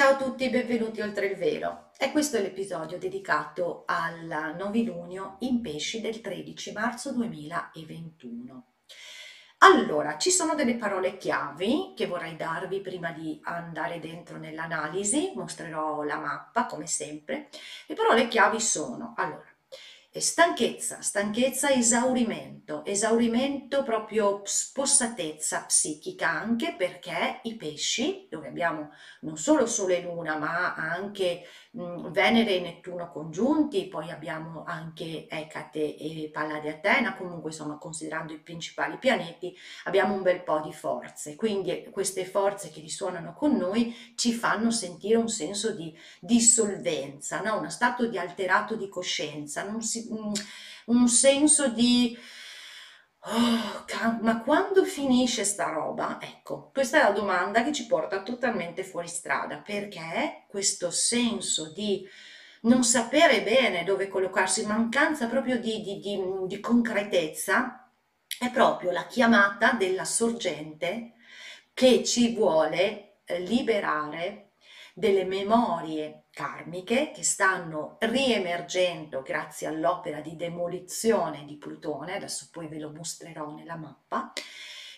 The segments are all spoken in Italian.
Ciao a tutti, benvenuti oltre il velo. E questo è l'episodio dedicato al novilunio in pesci del 13 marzo 2021. Allora, ci sono delle parole chiavi che vorrei darvi prima di andare dentro nell'analisi, mostrerò la mappa come sempre. Le parole chiavi sono, allora, stanchezza, stanchezza, esaurimento, esaurimento proprio spossatezza psichica anche perché i pesci, dove abbiamo non solo Sole e Luna ma anche mh, Venere e Nettuno congiunti, poi abbiamo anche Ecate e Palla di Atena, comunque insomma considerando i principali pianeti abbiamo un bel po' di forze, quindi queste forze che risuonano con noi ci fanno sentire un senso di dissolvenza, no? uno stato di alterato di coscienza, non si un, senso di oh, ma quando finisce sta roba? Ecco, questa è la domanda che ci porta totalmente fuori strada, perché questo senso di non sapere bene dove collocarsi, mancanza proprio di, di, di, di concretezza, è proprio la chiamata della sorgente che ci vuole eh, liberare delle memorie karmiche che stanno riemergendo grazie all'opera di demolizione di Plutone, adesso poi ve lo mostrerò nella mappa,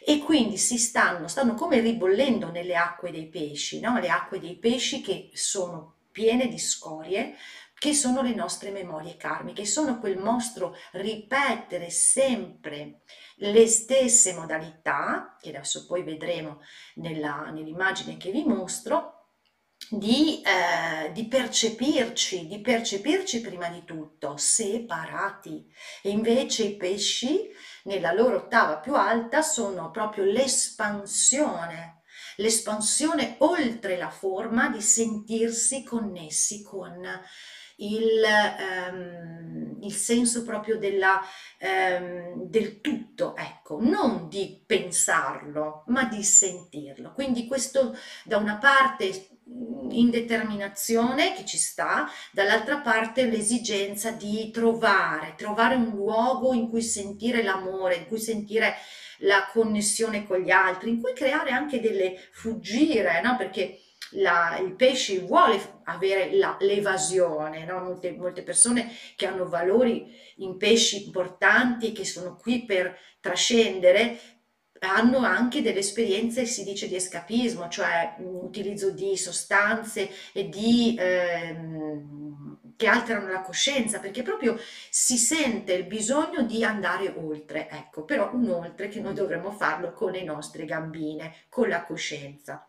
e quindi si stanno, stanno come ribollendo nelle acque dei pesci, no? le acque dei pesci che sono piene di scorie, che sono le nostre memorie karmiche, sono quel mostro ripetere sempre le stesse modalità, che adesso poi vedremo nell'immagine che vi mostro, di, eh, di, percepirci, di percepirci prima di tutto separati e invece i pesci nella loro ottava più alta sono proprio l'espansione, l'espansione oltre la forma di sentirsi connessi con il, ehm, il senso proprio della, ehm, del tutto, ecco, non di pensarlo, ma di sentirlo. Quindi questo da una parte indeterminazione che ci sta, dall'altra parte l'esigenza di trovare, trovare un luogo in cui sentire l'amore, in cui sentire la connessione con gli altri, in cui creare anche delle fuggire, no? Perché la, il pesce vuole avere la, l'evasione, no? molte, molte persone che hanno valori in pesci importanti, che sono qui per trascendere, hanno anche delle esperienze, si dice, di escapismo, cioè utilizzo di sostanze e di, ehm, che alterano la coscienza, perché proprio si sente il bisogno di andare oltre, ecco, però un oltre che noi dovremmo farlo con le nostre gambine, con la coscienza.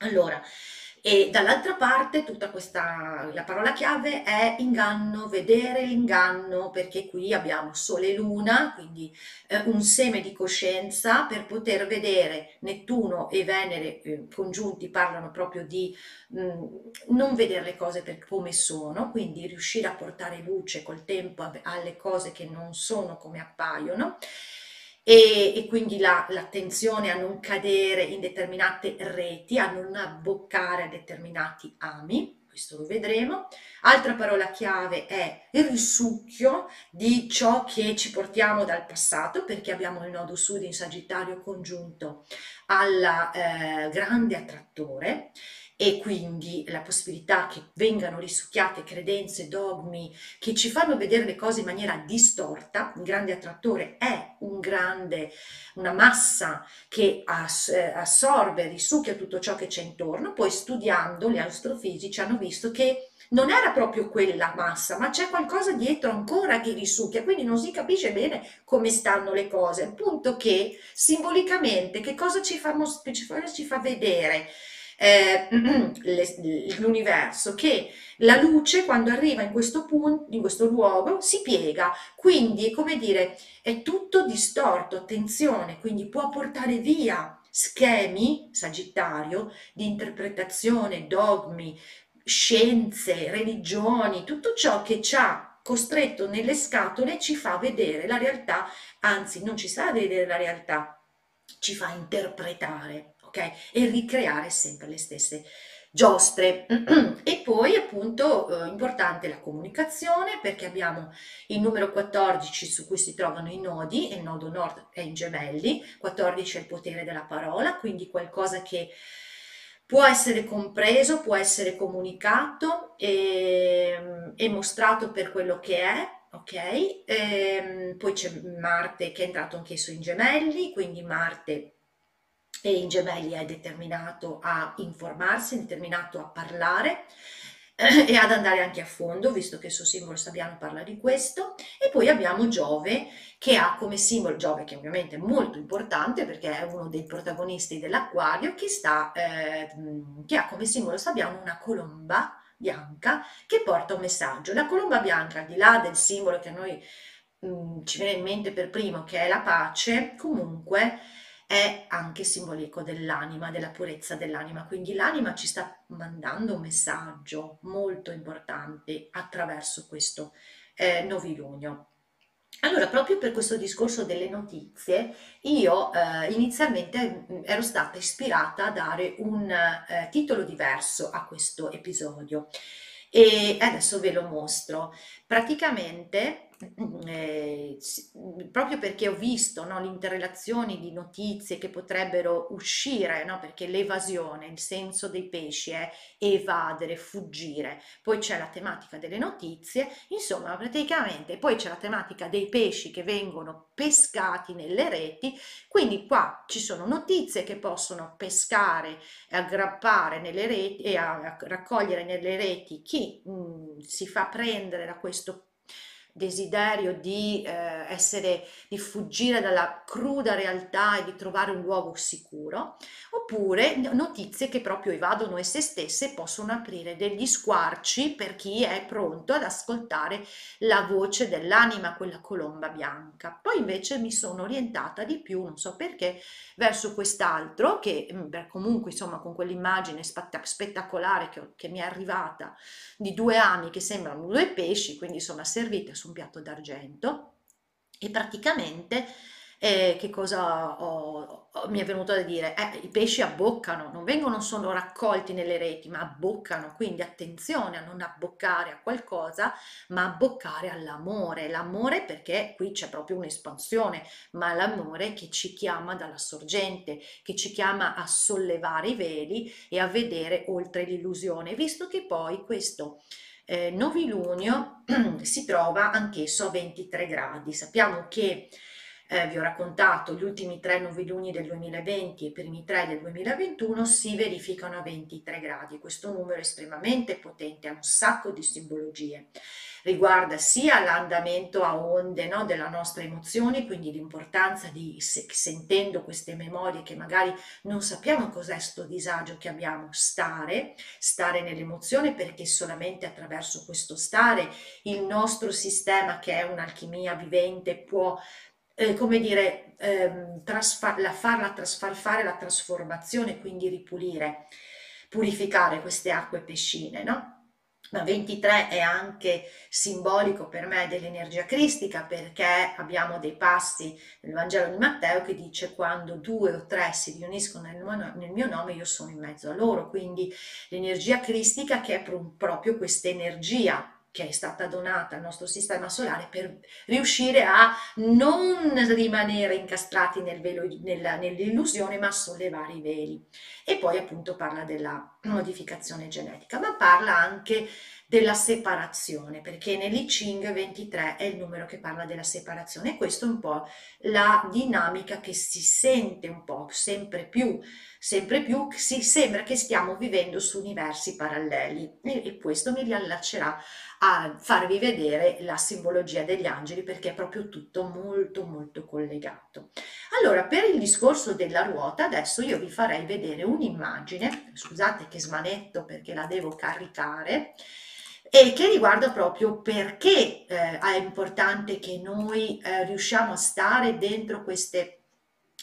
Allora, e dall'altra parte tutta questa, la parola chiave è inganno, vedere l'inganno, perché qui abbiamo Sole e Luna, quindi eh, un seme di coscienza per poter vedere. Nettuno e Venere eh, congiunti parlano proprio di mh, mm, non vedere le cose per come sono, quindi riuscire a portare luce col tempo alle cose che non sono come appaiono e, e quindi la, l'attenzione a non cadere in determinate reti, a non abboccare a determinati ami, questo lo vedremo. Altra parola chiave è il risucchio di ciò che ci portiamo dal passato, perché abbiamo il nodo sud in Sagittario congiunto al eh, grande attrattore e quindi la possibilità che vengano risucchiate credenze, dogmi che ci fanno vedere le cose in maniera distorta. Un grande attrattore è un grande, una massa che assorbe, risucchia tutto ciò che c'è intorno. Poi studiando gli astrofisici hanno visto che non era proprio quella massa, ma c'è qualcosa dietro ancora che risucchia, quindi non si capisce bene come stanno le cose. Al punto che simbolicamente che cosa ci fa, ci fa vedere? Eh, l'universo, che la luce quando arriva in questo punto, in questo luogo, si piega, quindi come dire, è tutto distorto, attenzione, quindi può portare via schemi, Sagittario, di interpretazione, dogmi, scienze, religioni, tutto ciò che ci ha costretto nelle scatole ci fa vedere la realtà, anzi non ci sa vedere la realtà, ci fa interpretare, ok? E ricreare sempre le stesse giostre. e poi appunto eh, importante la comunicazione perché abbiamo il numero 14 su cui si trovano i nodi e il nodo nord è in gemelli, 14 è il potere della parola, quindi qualcosa che può essere compreso, può essere comunicato e, e mostrato per quello che è, ok? E, ehm, poi c'è Marte che è entrato anch'esso in gemelli, quindi Marte e in gemelli è determinato a informarsi, è determinato a parlare eh, e ad andare anche a fondo, visto che il suo simbolo sabbiano parla di questo. E poi abbiamo Giove che ha come simbolo Giove, che ovviamente è molto importante perché è uno dei protagonisti dell'acquario, che, sta, eh, che ha come simbolo sabbiano una colomba bianca che porta un messaggio. La colomba bianca, al di là del simbolo che a noi mh, mm, ci viene in mente per primo, che è la pace, comunque è anche simbolico dell'anima, della purezza dell'anima. Quindi l'anima ci sta mandando un messaggio molto importante attraverso questo eh, novilunio. Allora, proprio per questo discorso delle notizie, io eh, inizialmente mm, ero stata ispirata a dare un eh, titolo diverso a questo episodio e adesso ve lo mostro. Praticamente eh, proprio perché ho visto no, le interrelazioni di notizie che potrebbero uscire, no, perché l'evasione, il senso dei pesci è evadere, fuggire, poi c'è la tematica delle notizie, insomma praticamente poi c'è la tematica dei pesci che vengono pescati nelle reti, quindi qua ci sono notizie che possono pescare, aggrappare nelle reti e a, a raccogliere nelle reti chi mh, si fa prendere da questo desiderio di eh, essere, di fuggire dalla cruda realtà e di trovare un luogo sicuro, oppure notizie che proprio evadono esse stesse possono aprire degli squarci per chi è pronto ad ascoltare la voce dell'anima, quella colomba bianca. Poi invece mi sono orientata di più, non so perché, verso quest'altro che mm, beh, comunque insomma con quell'immagine spettacolare che, che mi è arrivata di due ami che sembrano due pesci, quindi insomma servite su un piatto d'argento e praticamente eh, che cosa ho, ho, mi è venuto da dire? Eh, I pesci abboccano, non vengono solo raccolti nelle reti, ma abboccano, quindi attenzione a non abboccare a qualcosa, ma abboccare all'amore. L'amore perché qui c'è proprio un'espansione, ma l'amore che ci chiama dalla sorgente, che ci chiama a sollevare i veli e a vedere oltre l'illusione, visto che poi questo eh, novilunio si trova anch'esso a 23 gradi. Sappiamo che eh, vi ho raccontato gli ultimi tre noviluni del 2020 e i primi tre del 2021 si verificano a 23 gradi. Questo numero è estremamente potente, ha un sacco di simbologie riguarda sia l'andamento a onde no, della nostra emozione, quindi l'importanza di, se, sentendo queste memorie che magari non sappiamo cos'è sto disagio che abbiamo, stare, stare nell'emozione perché solamente attraverso questo stare il nostro sistema che è un'alchimia vivente può eh, come dire, ehm, trasfa- la, farla trasfar la trasformazione, quindi ripulire, purificare queste acque pescine, no? ma 23 è anche simbolico per me dell'energia cristica perché abbiamo dei passi nel Vangelo di Matteo che dice quando due o tre si riuniscono nel mio nome io sono in mezzo a loro, quindi l'energia cristica che è proprio questa energia che è stata donata al nostro sistema solare per riuscire a non rimanere incastrati nel velo, nella, nell'illusione, ma sollevare i veli. E poi appunto parla della modificazione genetica, ma parla anche della separazione, perché nell'I Ching 23 è il numero che parla della separazione e questo è un po' la dinamica che si sente un po' sempre più, sempre più si sembra che stiamo vivendo su universi paralleli e, questo mi riallaccerà a farvi vedere la simbologia degli angeli perché è proprio tutto molto molto collegato. Allora, per il discorso della ruota, adesso io vi farei vedere un'immagine, scusate che smanetto perché la devo caricare, e che riguarda proprio perché eh, è importante che noi eh, riusciamo a stare dentro queste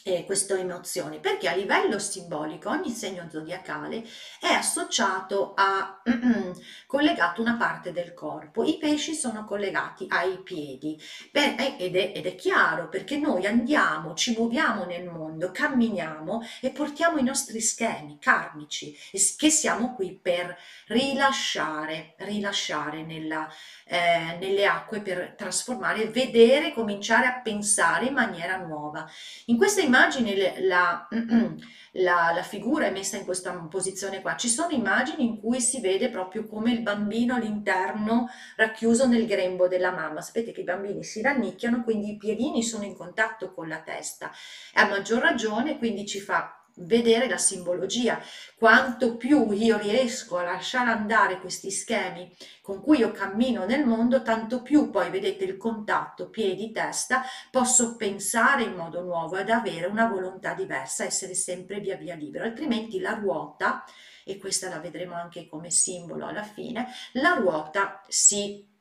eh, queste emozioni perché a livello simbolico ogni segno zodiacale è associato a collegato una parte del corpo. I pesci sono collegati ai piedi per, ed, è, ed è chiaro perché noi andiamo ci muoviamo nel mondo camminiamo e portiamo i nostri schemi karmici che siamo qui per rilasciare rilasciare nella, eh, nelle acque per trasformare vedere cominciare a pensare in maniera nuova. In questa immagini la, la, la, figura è messa in questa posizione qua. Ci sono immagini in cui si vede proprio come il bambino all'interno racchiuso nel grembo della mamma. Sapete che i bambini si rannicchiano, quindi i piedini sono in contatto con la testa. E a maggior ragione, quindi ci fa vedere la simbologia. Quanto più io riesco a lasciare andare questi schemi con cui io cammino nel mondo, tanto più poi vedete il contatto piedi-testa, posso pensare in modo nuovo ed avere una volontà diversa, essere sempre via via libero, altrimenti la ruota, e questa la vedremo anche come simbolo alla fine, la ruota si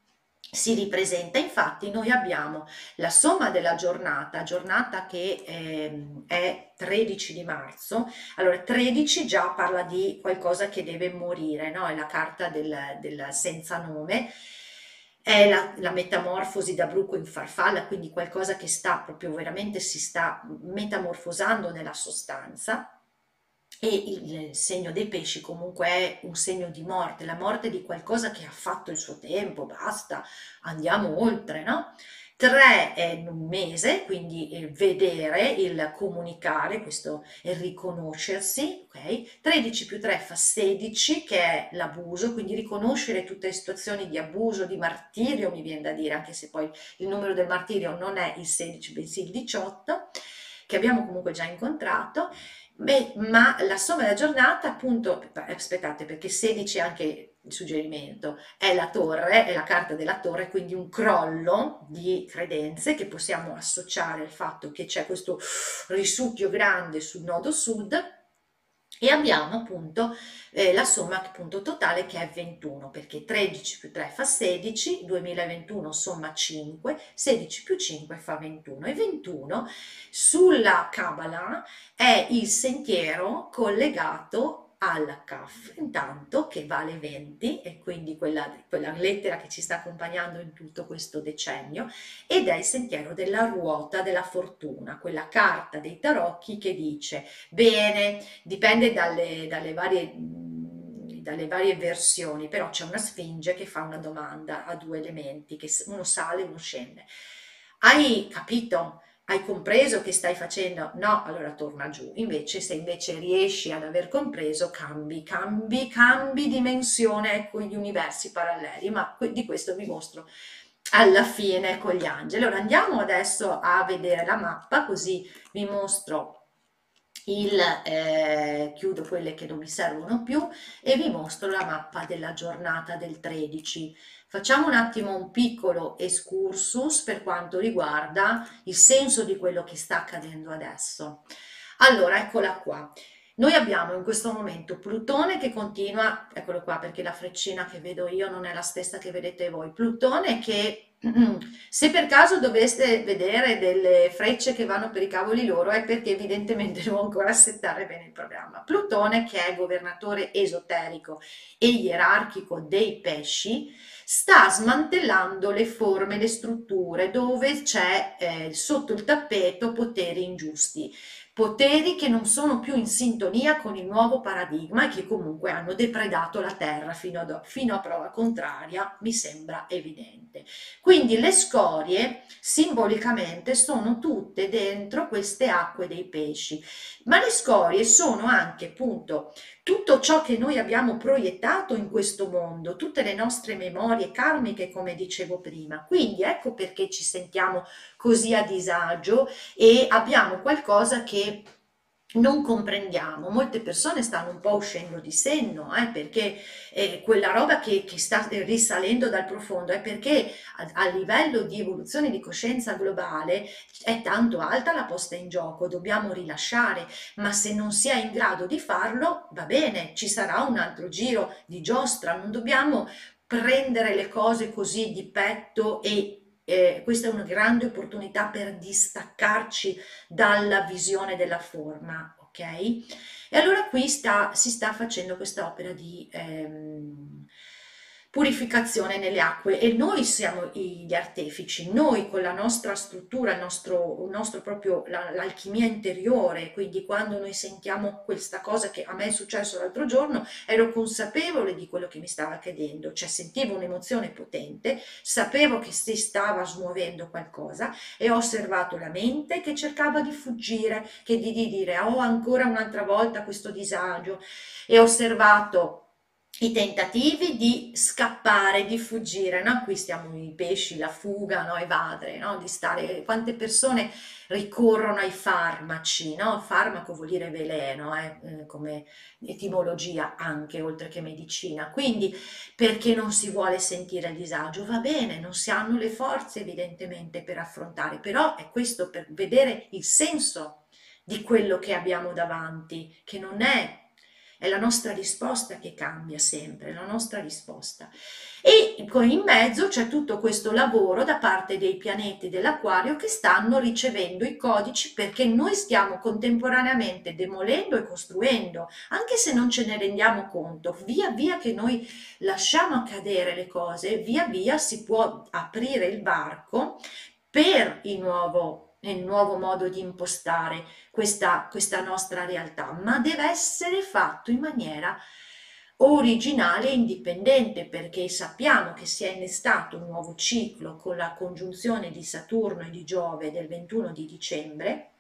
si ripresenta. Infatti noi abbiamo la somma della giornata, giornata che eh, è 13 di marzo, allora 13 già parla di qualcosa che deve morire, no? è la carta del, del senza nome, è la, la, metamorfosi da bruco in farfalla, quindi qualcosa che sta proprio veramente si sta metamorfosando nella sostanza e il segno dei pesci comunque è un segno di morte, la morte di qualcosa che ha fatto il suo tempo, basta, andiamo oltre, no? 3 è un mese, quindi il vedere, il comunicare, questo è riconoscersi, ok? 13 più 3 fa 16, che è l'abuso, quindi riconoscere tutte le situazioni di abuso, di martirio, mi viene da dire, anche se poi il numero del martirio non è il 16, bensì il 18, che abbiamo comunque già incontrato, Beh, ma la somma della giornata, appunto, aspettate, perché 16 è anche il suggerimento, è la torre, è la carta della torre, quindi un crollo di credenze che possiamo associare al fatto che c'è questo risucchio grande sul nodo sud e abbiamo appunto eh, la somma appunto totale che è 21 perché 13 più 3 fa 16 2021 somma 5 16 più 5 fa 21 e 21 sulla Kabbalah è il sentiero collegato al CAF, intanto che vale 20 e quindi quella, quella, lettera che ci sta accompagnando in tutto questo decennio ed è il sentiero della ruota della fortuna, quella carta dei tarocchi che dice bene, dipende dalle, dalle varie dalle varie versioni, però c'è una sfinge che fa una domanda a due elementi, che uno sale e uno scende. Hai capito? Hai compreso che stai facendo? No, allora torna giù. Invece, se invece riesci ad aver compreso, cambi, cambi, cambi dimensione, ecco gli universi paralleli, ma di questo vi mostro alla fine con gli angeli. Allora andiamo adesso a vedere la mappa, così vi mostro il, eh, chiudo quelle che non mi servono più e vi mostro la mappa della giornata del 13 Facciamo un attimo un piccolo excursus per quanto riguarda il senso di quello che sta accadendo adesso. Allora, eccola qua. Noi abbiamo in questo momento Plutone che continua, eccolo qua perché la freccina che vedo io non è la stessa che vedete voi, Plutone che se per caso doveste vedere delle frecce che vanno per i cavoli loro è perché evidentemente devo ancora settare bene il programma. Plutone che è governatore esoterico e ierarchico dei pesci, sta smantellando le forme, le strutture dove c'è eh, sotto il tappeto poteri ingiusti poteri che non sono più in sintonia con il nuovo paradigma e che comunque hanno depredato la terra fino, ad, fino a prova contraria, mi sembra evidente. Quindi le scorie simbolicamente sono tutte dentro queste acque dei pesci, ma le scorie sono anche appunto tutto ciò che noi abbiamo proiettato in questo mondo, tutte le nostre memorie karmiche, come dicevo prima. Quindi ecco perché ci sentiamo così a disagio e abbiamo qualcosa che non comprendiamo. Molte persone stanno un po' uscendo di senno eh, perché eh, quella roba che, che, sta risalendo dal profondo è perché a, a, livello di evoluzione di coscienza globale è tanto alta la posta in gioco, dobbiamo rilasciare, ma se non si è in grado di farlo, va bene, ci sarà un altro giro di giostra, non dobbiamo prendere le cose così di petto e eh, questa è una grande opportunità per distaccarci dalla visione della forma, ok? E allora qui sta, si sta facendo questa opera di... Ehm, purificazione nelle acque. E noi siamo gli artefici, noi con la nostra struttura, il nostro, il nostro proprio l'alchimia interiore, quindi quando noi sentiamo questa cosa che a me è successo l'altro giorno, ero consapevole di quello che mi stava accadendo, cioè sentivo un'emozione potente, sapevo che si stava smuovendo qualcosa e ho osservato la mente che cercava di fuggire, che di, di dire ho ancora un'altra volta questo disagio. E ho osservato i tentativi di scappare, di fuggire, no? Qui stiamo i pesci, la fuga, no? Evadere, no? Di stare, quante persone ricorrono ai farmaci, no? Farmaco vuol dire veleno, eh? eh? come etimologia anche, oltre che medicina. Quindi, perché non si vuole sentire il disagio? Va bene, non si hanno le forze evidentemente per affrontare, però è questo per vedere il senso di quello che abbiamo davanti, che non è è la nostra risposta che cambia sempre, la nostra risposta. E in mezzo c'è tutto questo lavoro da parte dei pianeti dell'acquario che stanno ricevendo i codici perché noi stiamo contemporaneamente demolendo e costruendo, anche se non ce ne rendiamo conto, via via che noi lasciamo accadere le cose, via via si può aprire il varco per il nuovo nel nuovo modo di impostare questa, questa nostra realtà, ma deve essere fatto in maniera originale e indipendente perché sappiamo che si è innestato un nuovo ciclo con la congiunzione di Saturno e di Giove del 21 di dicembre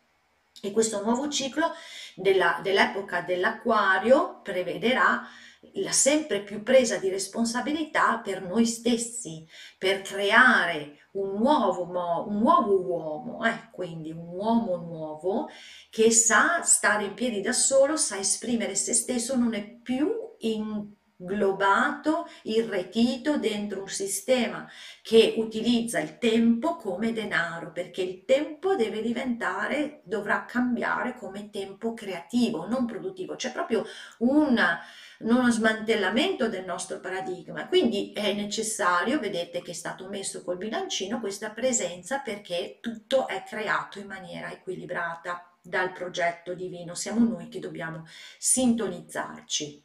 e questo nuovo ciclo della, dell'epoca dell'acquario prevederà la sempre più presa di responsabilità per noi stessi, per creare un nuovo, un nuovo uomo, eh? quindi un uomo nuovo che sa stare in piedi da solo, sa esprimere se stesso, non è più inglobato, irretito dentro un sistema che utilizza il tempo come denaro, perché il tempo deve diventare, dovrà cambiare come tempo creativo, non produttivo. C'è proprio una uno smantellamento del nostro paradigma. Quindi è necessario, vedete che è stato messo col bilancino, questa presenza perché tutto è creato in maniera equilibrata dal progetto divino. Siamo noi che dobbiamo sintonizzarci.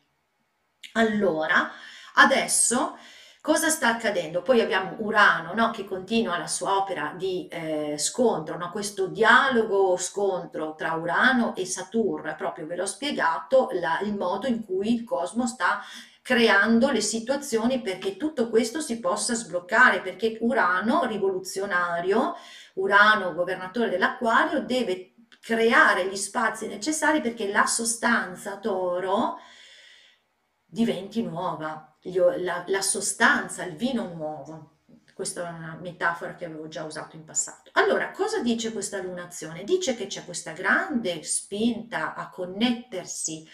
Allora, adesso Cosa sta accadendo? Poi abbiamo Urano no? che continua la sua opera di eh, scontro, no? questo dialogo scontro tra Urano e Saturno, proprio ve l'ho spiegato la, il modo in cui il cosmo sta creando le situazioni perché tutto questo si possa sbloccare, perché Urano, rivoluzionario, Urano, governatore dell'acquario, deve creare gli spazi necessari perché la sostanza toro diventi nuova, la, la sostanza, il vino nuovo. Questa è una metafora che avevo già usato in passato. Allora, cosa dice questa lunazione? Dice che c'è questa grande spinta a connettersi,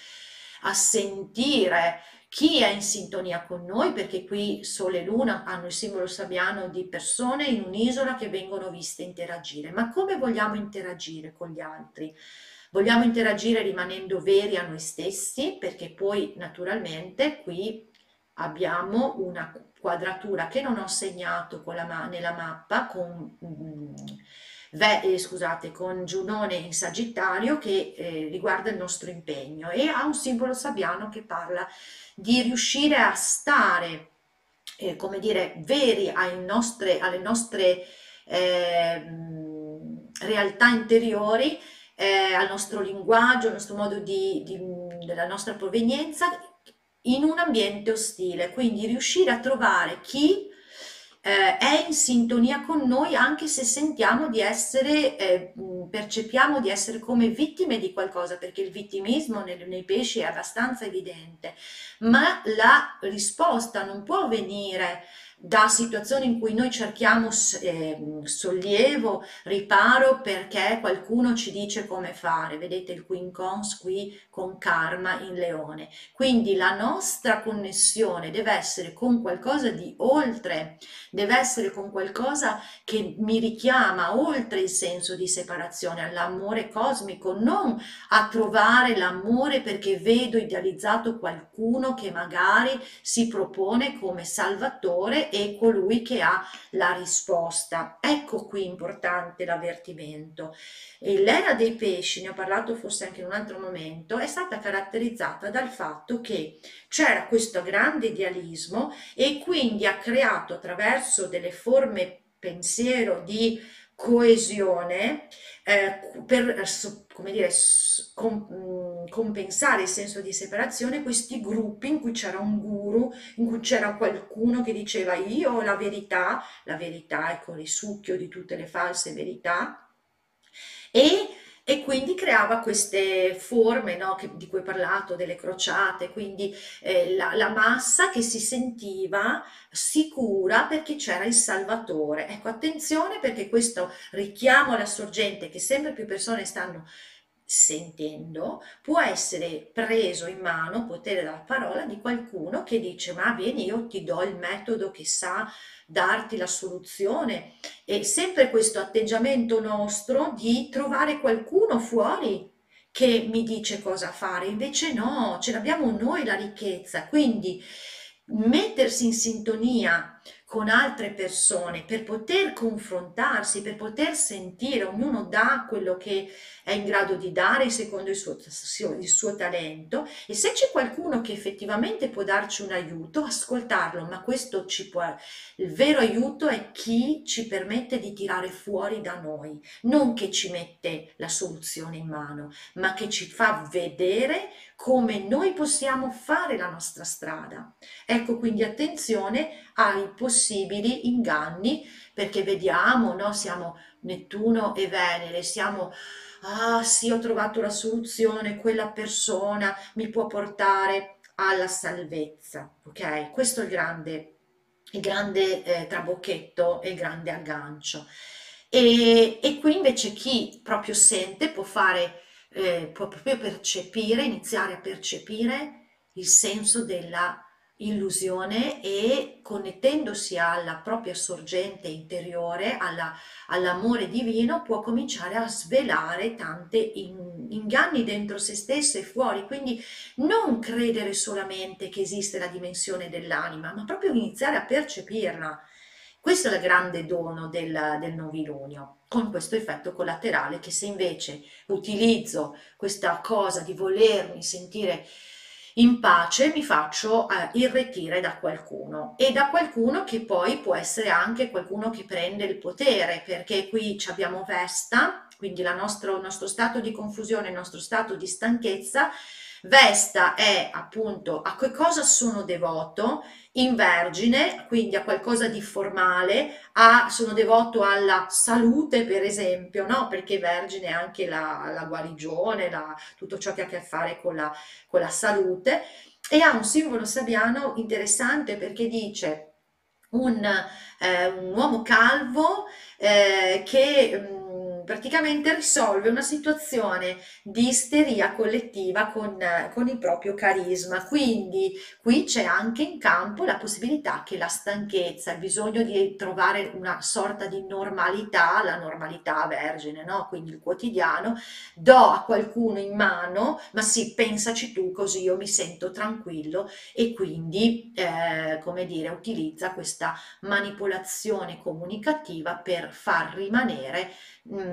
a sentire chi è in sintonia con noi, perché qui Sole e Luna hanno il simbolo sabbiano di persone in un'isola che vengono viste interagire. Ma come vogliamo interagire con gli altri? Vogliamo interagire rimanendo veri a noi stessi, perché poi naturalmente qui abbiamo una quadratura che non ho segnato ma nella mappa con, mm, eh, scusate, con Giunone in Sagittario che eh, riguarda il nostro impegno e ha un simbolo sabbiano che parla di riuscire a stare, eh, come dire, veri nostre, alle nostre eh, realtà interiori, eh, al nostro linguaggio, al nostro modo di, di, della nostra provenienza in un ambiente ostile, quindi riuscire a trovare chi eh, è in sintonia con noi anche se sentiamo di essere, eh, percepiamo di essere come vittime di qualcosa, perché il vittimismo nei, nei pesci è abbastanza evidente, ma la risposta non può venire da situazioni in cui noi cerchiamo eh, sollievo, riparo perché qualcuno ci dice come fare. Vedete il Queen Cons qui con karma in leone. Quindi la nostra connessione deve essere con qualcosa di oltre, deve essere con qualcosa che mi richiama oltre il senso di separazione, all'amore cosmico, non a trovare l'amore perché vedo idealizzato qualcuno che magari si propone come salvatore e colui che ha la risposta. Ecco qui importante l'avvertimento. L'era dei pesci, ne ho parlato forse anche in un altro momento, è stata caratterizzata dal fatto che c'era questo grande idealismo e quindi ha creato attraverso delle forme pensiero di coesione eh, per come dire, com, compensare il senso di separazione questi gruppi in cui c'era un guru, in cui c'era qualcuno che diceva io ho la verità, la verità è con risucchio di tutte le false verità e e quindi creava queste forme no, che, di cui ho parlato, delle crociate, quindi eh, la, la, massa che si sentiva sicura perché c'era il Salvatore. Ecco, attenzione perché questo richiamo alla sorgente che sempre più persone stanno sentendo può essere preso in mano, potere dalla parola di qualcuno che dice ma vieni io ti do il metodo che sa darti la soluzione e sempre questo atteggiamento nostro di trovare qualcuno fuori che mi dice cosa fare, invece no, ce l'abbiamo noi la ricchezza, quindi mettersi in sintonia con altre persone per poter confrontarsi, per poter sentire, ognuno dà quello che è in grado di dare secondo il suo, il suo talento e se c'è qualcuno che effettivamente può darci un aiuto, ascoltarlo, ma questo ci può, il vero aiuto è chi ci permette di tirare fuori da noi, non che ci mette la soluzione in mano, ma che ci fa vedere come noi possiamo fare la nostra strada. Ecco quindi attenzione ai possibili inganni perché vediamo, no? siamo Nettuno e Venere, siamo ah sì ho trovato la soluzione, quella persona mi può portare alla salvezza, ok? Questo è il grande, il grande eh, trabocchetto e il grande aggancio. E, e qui invece chi proprio sente può fare eh, può proprio percepire, iniziare a percepire il senso della illusione e connettendosi alla propria sorgente interiore, alla, all'amore divino, può cominciare a svelare tante in, inganni dentro se stesso e fuori. Quindi non credere solamente che esiste la dimensione dell'anima, ma proprio iniziare a percepirla. Questo è il grande dono del, del novilunio, con questo effetto collaterale che se invece utilizzo questa cosa di volermi sentire in pace mi faccio eh, irretire da qualcuno e da qualcuno che poi può essere anche qualcuno che prende il potere perché qui abbiamo Vesta, quindi nostro, il nostro stato di confusione, il nostro stato di stanchezza. Vesta è appunto a che cosa sono devoto in Vergine, quindi a qualcosa di formale, a, sono devoto alla salute per esempio, no? perché Vergine è anche la, la guarigione, la, tutto ciò che ha a che fare con la, con la salute, e ha un simbolo sabiano interessante perché dice un, eh, un uomo calvo eh, che... Mm, praticamente risolve una situazione di isteria collettiva con, con il proprio carisma. Quindi qui c'è anche in campo la possibilità che la stanchezza, il bisogno di trovare una sorta di normalità, la normalità vergine, no? quindi il quotidiano, do a qualcuno in mano, ma sì, pensaci tu così io mi sento tranquillo e quindi, eh, come dire, utilizza questa manipolazione comunicativa per far rimanere mh,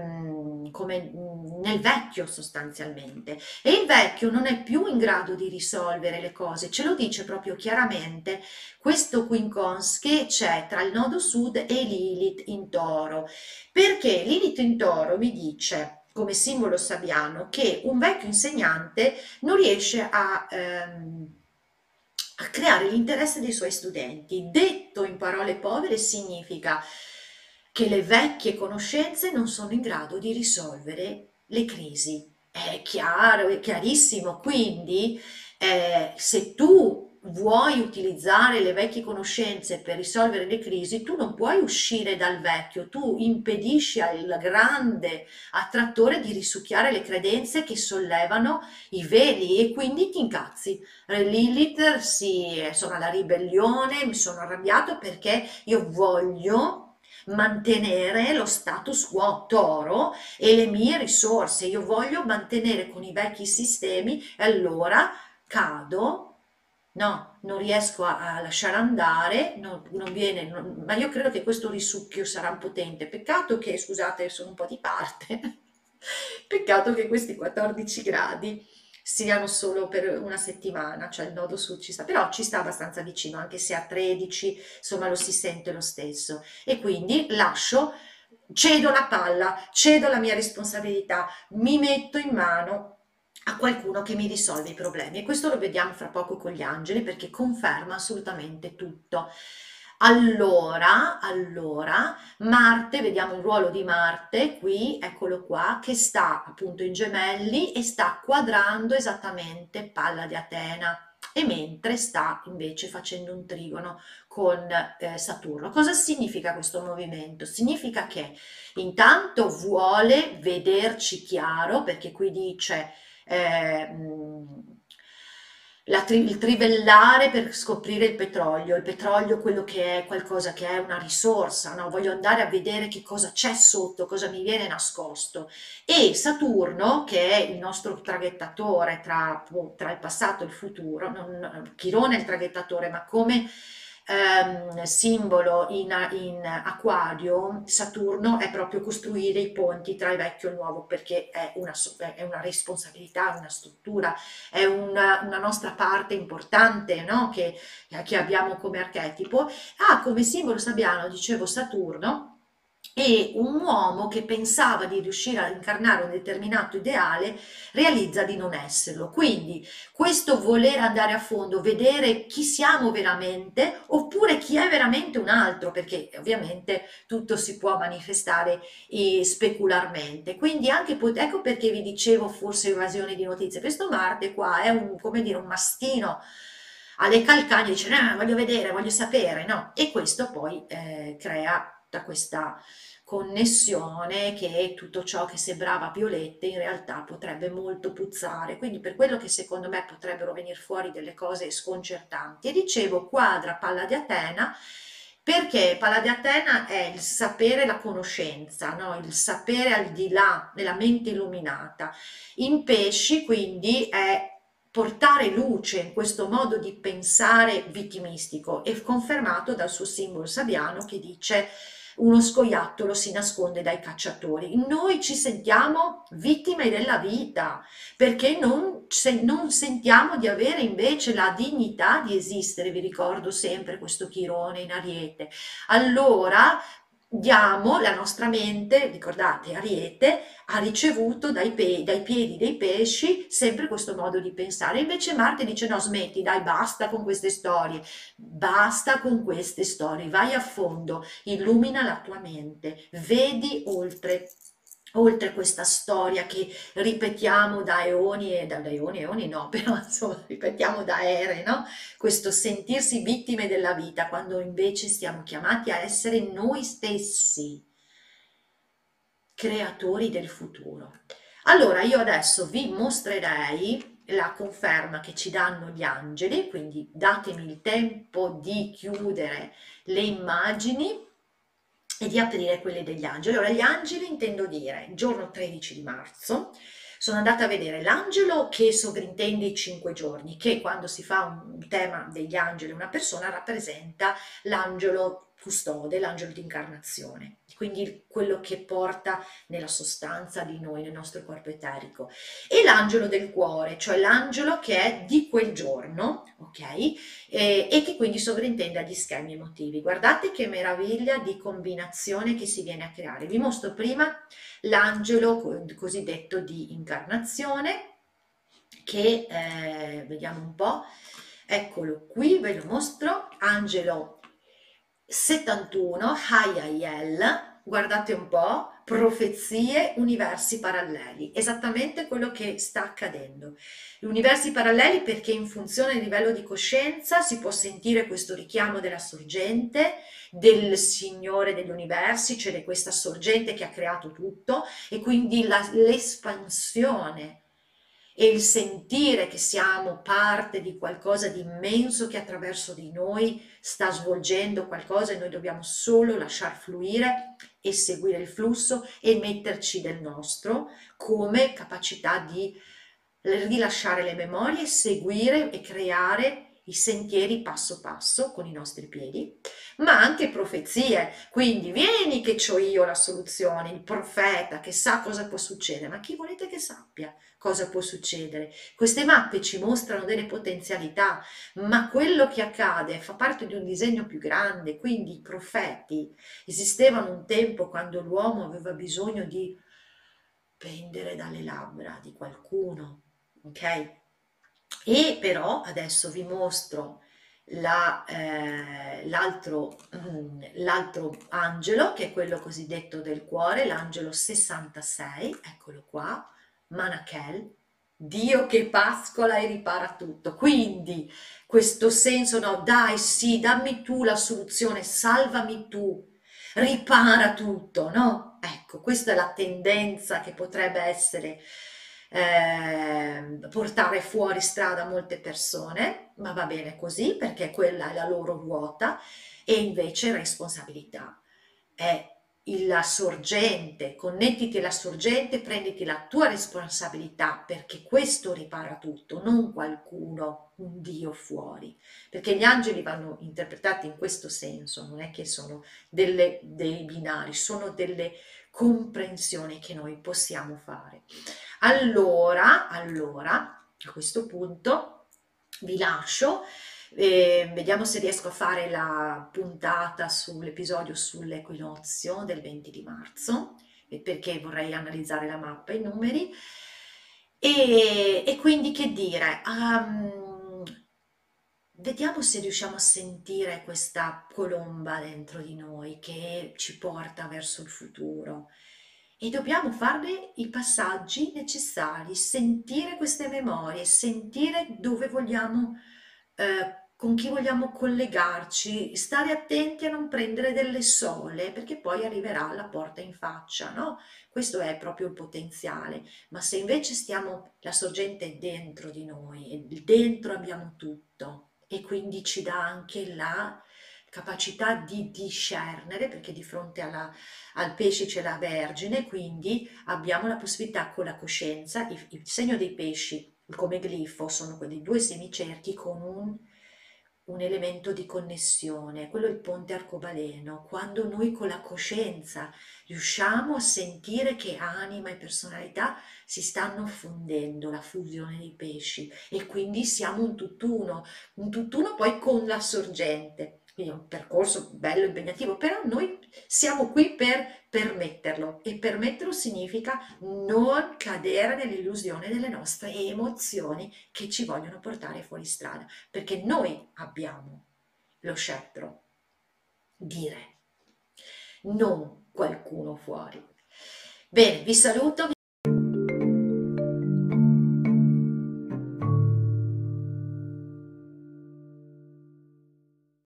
come mh, nel vecchio sostanzialmente e il vecchio non è più in grado di risolvere le cose, ce lo dice proprio chiaramente questo quincons che c'è tra il nodo sud e Lilith in toro, perché Lilith in toro vi dice come simbolo sabiano che un vecchio insegnante non riesce a, ehm, a creare l'interesse dei suoi studenti. Detto in parole povere significa che le vecchie conoscenze non sono in grado di risolvere le crisi. È chiaro, è chiarissimo. Quindi, eh, se tu vuoi utilizzare le vecchie conoscenze per risolvere le crisi, tu non puoi uscire dal vecchio, tu impedisci al grande attrattore di risucchiare le credenze che sollevano i veli e quindi ti incazzi. Lilith si sono alla ribellione, mi sono arrabbiato perché io voglio mantenere lo status quo toro e le mie risorse. Io voglio mantenere con i vecchi sistemi e allora cado no, non riesco a, a lasciare andare, non, non viene, non, ma io credo che questo risucchio sarà potente. Peccato che, scusate, sono un po' di parte, peccato che questi 14 gradi siano solo per una settimana, cioè il nodo sud ci sta, però ci sta abbastanza vicino, anche se a 13, insomma lo si sente lo stesso. E quindi lascio, cedo la palla, cedo la mia responsabilità, mi metto in mano a qualcuno che mi risolve i problemi e questo lo vediamo fra poco con gli angeli perché conferma assolutamente tutto. Allora, allora, Marte, vediamo il ruolo di Marte qui, eccolo qua, che sta appunto in gemelli e sta quadrando esattamente Palla di Atena e mentre sta invece facendo un trigono con eh, Saturno. Cosa significa questo movimento? Significa che intanto vuole vederci chiaro, perché qui dice eh, tri- il trivellare per scoprire il petrolio, il petrolio quello che è qualcosa che è una risorsa, no? voglio andare a vedere che cosa c'è sotto, cosa mi viene nascosto. E Saturno, che è il nostro traghettatore tra, tra il passato e il futuro, non, Chirone è il traghettatore, ma come ehm, simbolo in, in acquario, Saturno è proprio costruire i ponti tra il vecchio e il nuovo perché è una, è una responsabilità, una struttura, è una, una nostra parte importante no? che, che abbiamo come archetipo. Ha come simbolo sabbiano, dicevo, Saturno e un uomo che pensava di riuscire a incarnare un determinato ideale realizza di non esserlo. Quindi questo voler andare a fondo, vedere chi siamo veramente oppure chi è veramente un altro, perché ovviamente tutto si può manifestare eh, specularmente. Quindi anche ecco perché vi dicevo forse evasione di notizie. Questo Marte qua è un, come dire, un mastino alle calcagna dice no, voglio vedere, voglio sapere, no? E questo poi eh, crea tutta questa connessione che tutto ciò che sembrava violette in realtà potrebbe molto puzzare, quindi per quello che secondo me potrebbero venire fuori delle cose sconcertanti. E dicevo quadra palla di Atena perché Palla di Atena è il sapere, la conoscenza, no? il sapere al di là della mente illuminata. In pesci quindi è portare luce in questo modo di pensare vittimistico e confermato dal suo simbolo sabiano che dice uno scoiattolo si nasconde dai cacciatori. Noi ci sentiamo vittime della vita perché non, se, non sentiamo di avere invece la dignità di esistere. Vi ricordo sempre questo chirone in ariete. Allora diamo la nostra mente, ricordate, Ariete ha ricevuto dai, pe- dai, piedi dei pesci sempre questo modo di pensare. Invece Marte dice no, smetti, dai, basta con queste storie, basta con queste storie, vai a fondo, illumina la tua mente, vedi oltre oltre questa storia che ripetiamo da eoni e da eoni e eoni no, però insomma ripetiamo da ere, no? Questo sentirsi vittime della vita quando invece siamo chiamati a essere noi stessi creatori del futuro. Allora io adesso vi mostrerei la conferma che ci danno gli angeli, quindi datemi il tempo di chiudere le immagini e di aprire quelle degli angeli. Ora, gli angeli intendo dire, giorno 13 di marzo, sono andata a vedere l'angelo che sovrintende i cinque giorni, che quando si fa un tema degli angeli, una persona rappresenta l'angelo custode, l'angelo di incarnazione quindi quello che porta nella sostanza di noi, nel nostro corpo eterico, e l'angelo del cuore, cioè l'angelo che è di quel giorno, ok? E, e che quindi sovrintende agli schemi emotivi. Guardate che meraviglia di combinazione che si viene a creare. Vi mostro prima l'angelo cosiddetto di incarnazione, che eh, vediamo un po', eccolo qui, ve lo mostro, angelo 71, Hayayel, guardate un po', profezie, universi paralleli, esattamente quello che sta accadendo. Gli universi paralleli perché in funzione del livello di coscienza si può sentire questo richiamo della sorgente, del Signore degli universi, cioè di questa sorgente che ha creato tutto e quindi la, l'espansione e il sentire che siamo parte di qualcosa di immenso che attraverso di noi sta svolgendo qualcosa e noi dobbiamo solo lasciar fluire e seguire il flusso e metterci del nostro come capacità di rilasciare le memorie, seguire e creare i sentieri passo passo con i nostri piedi, ma anche profezie. Quindi vieni che ho io la soluzione, il profeta che sa cosa può succedere, ma chi volete che sappia cosa può succedere? Queste mappe ci mostrano delle potenzialità, ma quello che accade fa parte di un disegno più grande, quindi i profeti esistevano un tempo quando l'uomo aveva bisogno di pendere dalle labbra di qualcuno, ok? E però adesso vi mostro la, eh, l'altro, mm, l'altro angelo, che è quello cosiddetto del cuore, l'angelo 66, eccolo qua, Manachel, Dio che pascola e ripara tutto. Quindi questo senso, no, dai, sì, dammi tu la soluzione, salvami tu, ripara tutto, no? Ecco, questa è la tendenza che potrebbe essere eh, portare fuori strada molte persone, ma va bene così perché quella è la loro ruota e invece responsabilità. È la sorgente, connettiti alla sorgente, prenditi la tua responsabilità perché questo ripara tutto, non qualcuno, un Dio fuori, perché gli angeli vanno interpretati in questo senso, non è che sono delle, dei binari, sono delle comprensioni che noi possiamo fare. Allora, allora, a questo punto vi lascio, eh, vediamo se riesco a fare la puntata sull'episodio sull'equinozio del 20 di marzo, perché vorrei analizzare la mappa, i numeri, e, e quindi che dire, um, vediamo se riusciamo a sentire questa colomba dentro di noi che ci porta verso il futuro e dobbiamo fare i passaggi necessari, sentire queste memorie, sentire dove vogliamo, eh, con chi vogliamo collegarci, stare attenti a non prendere delle sole perché poi arriverà la porta in faccia, no? Questo è proprio il potenziale, ma se invece stiamo, la sorgente è dentro di noi dentro abbiamo tutto e quindi ci dà anche la capacità di discernere, perché di fronte alla, al pesce c'è la Vergine, quindi abbiamo la possibilità con la coscienza, il, il segno dei pesci come glifo sono quelli due semicerchi con un un elemento di connessione, quello è il ponte arcobaleno, quando noi con la coscienza riusciamo a sentire che anima e personalità si stanno fondendo, la fusione dei pesci e quindi siamo un tutt'uno, un tutt'uno poi con la sorgente quindi è un percorso bello, impegnativo, però noi siamo qui per permetterlo e permetterlo significa non cadere nell'illusione delle nostre emozioni che ci vogliono portare fuori strada, perché noi abbiamo lo scettro, dire, non qualcuno fuori. Bene, vi saluto.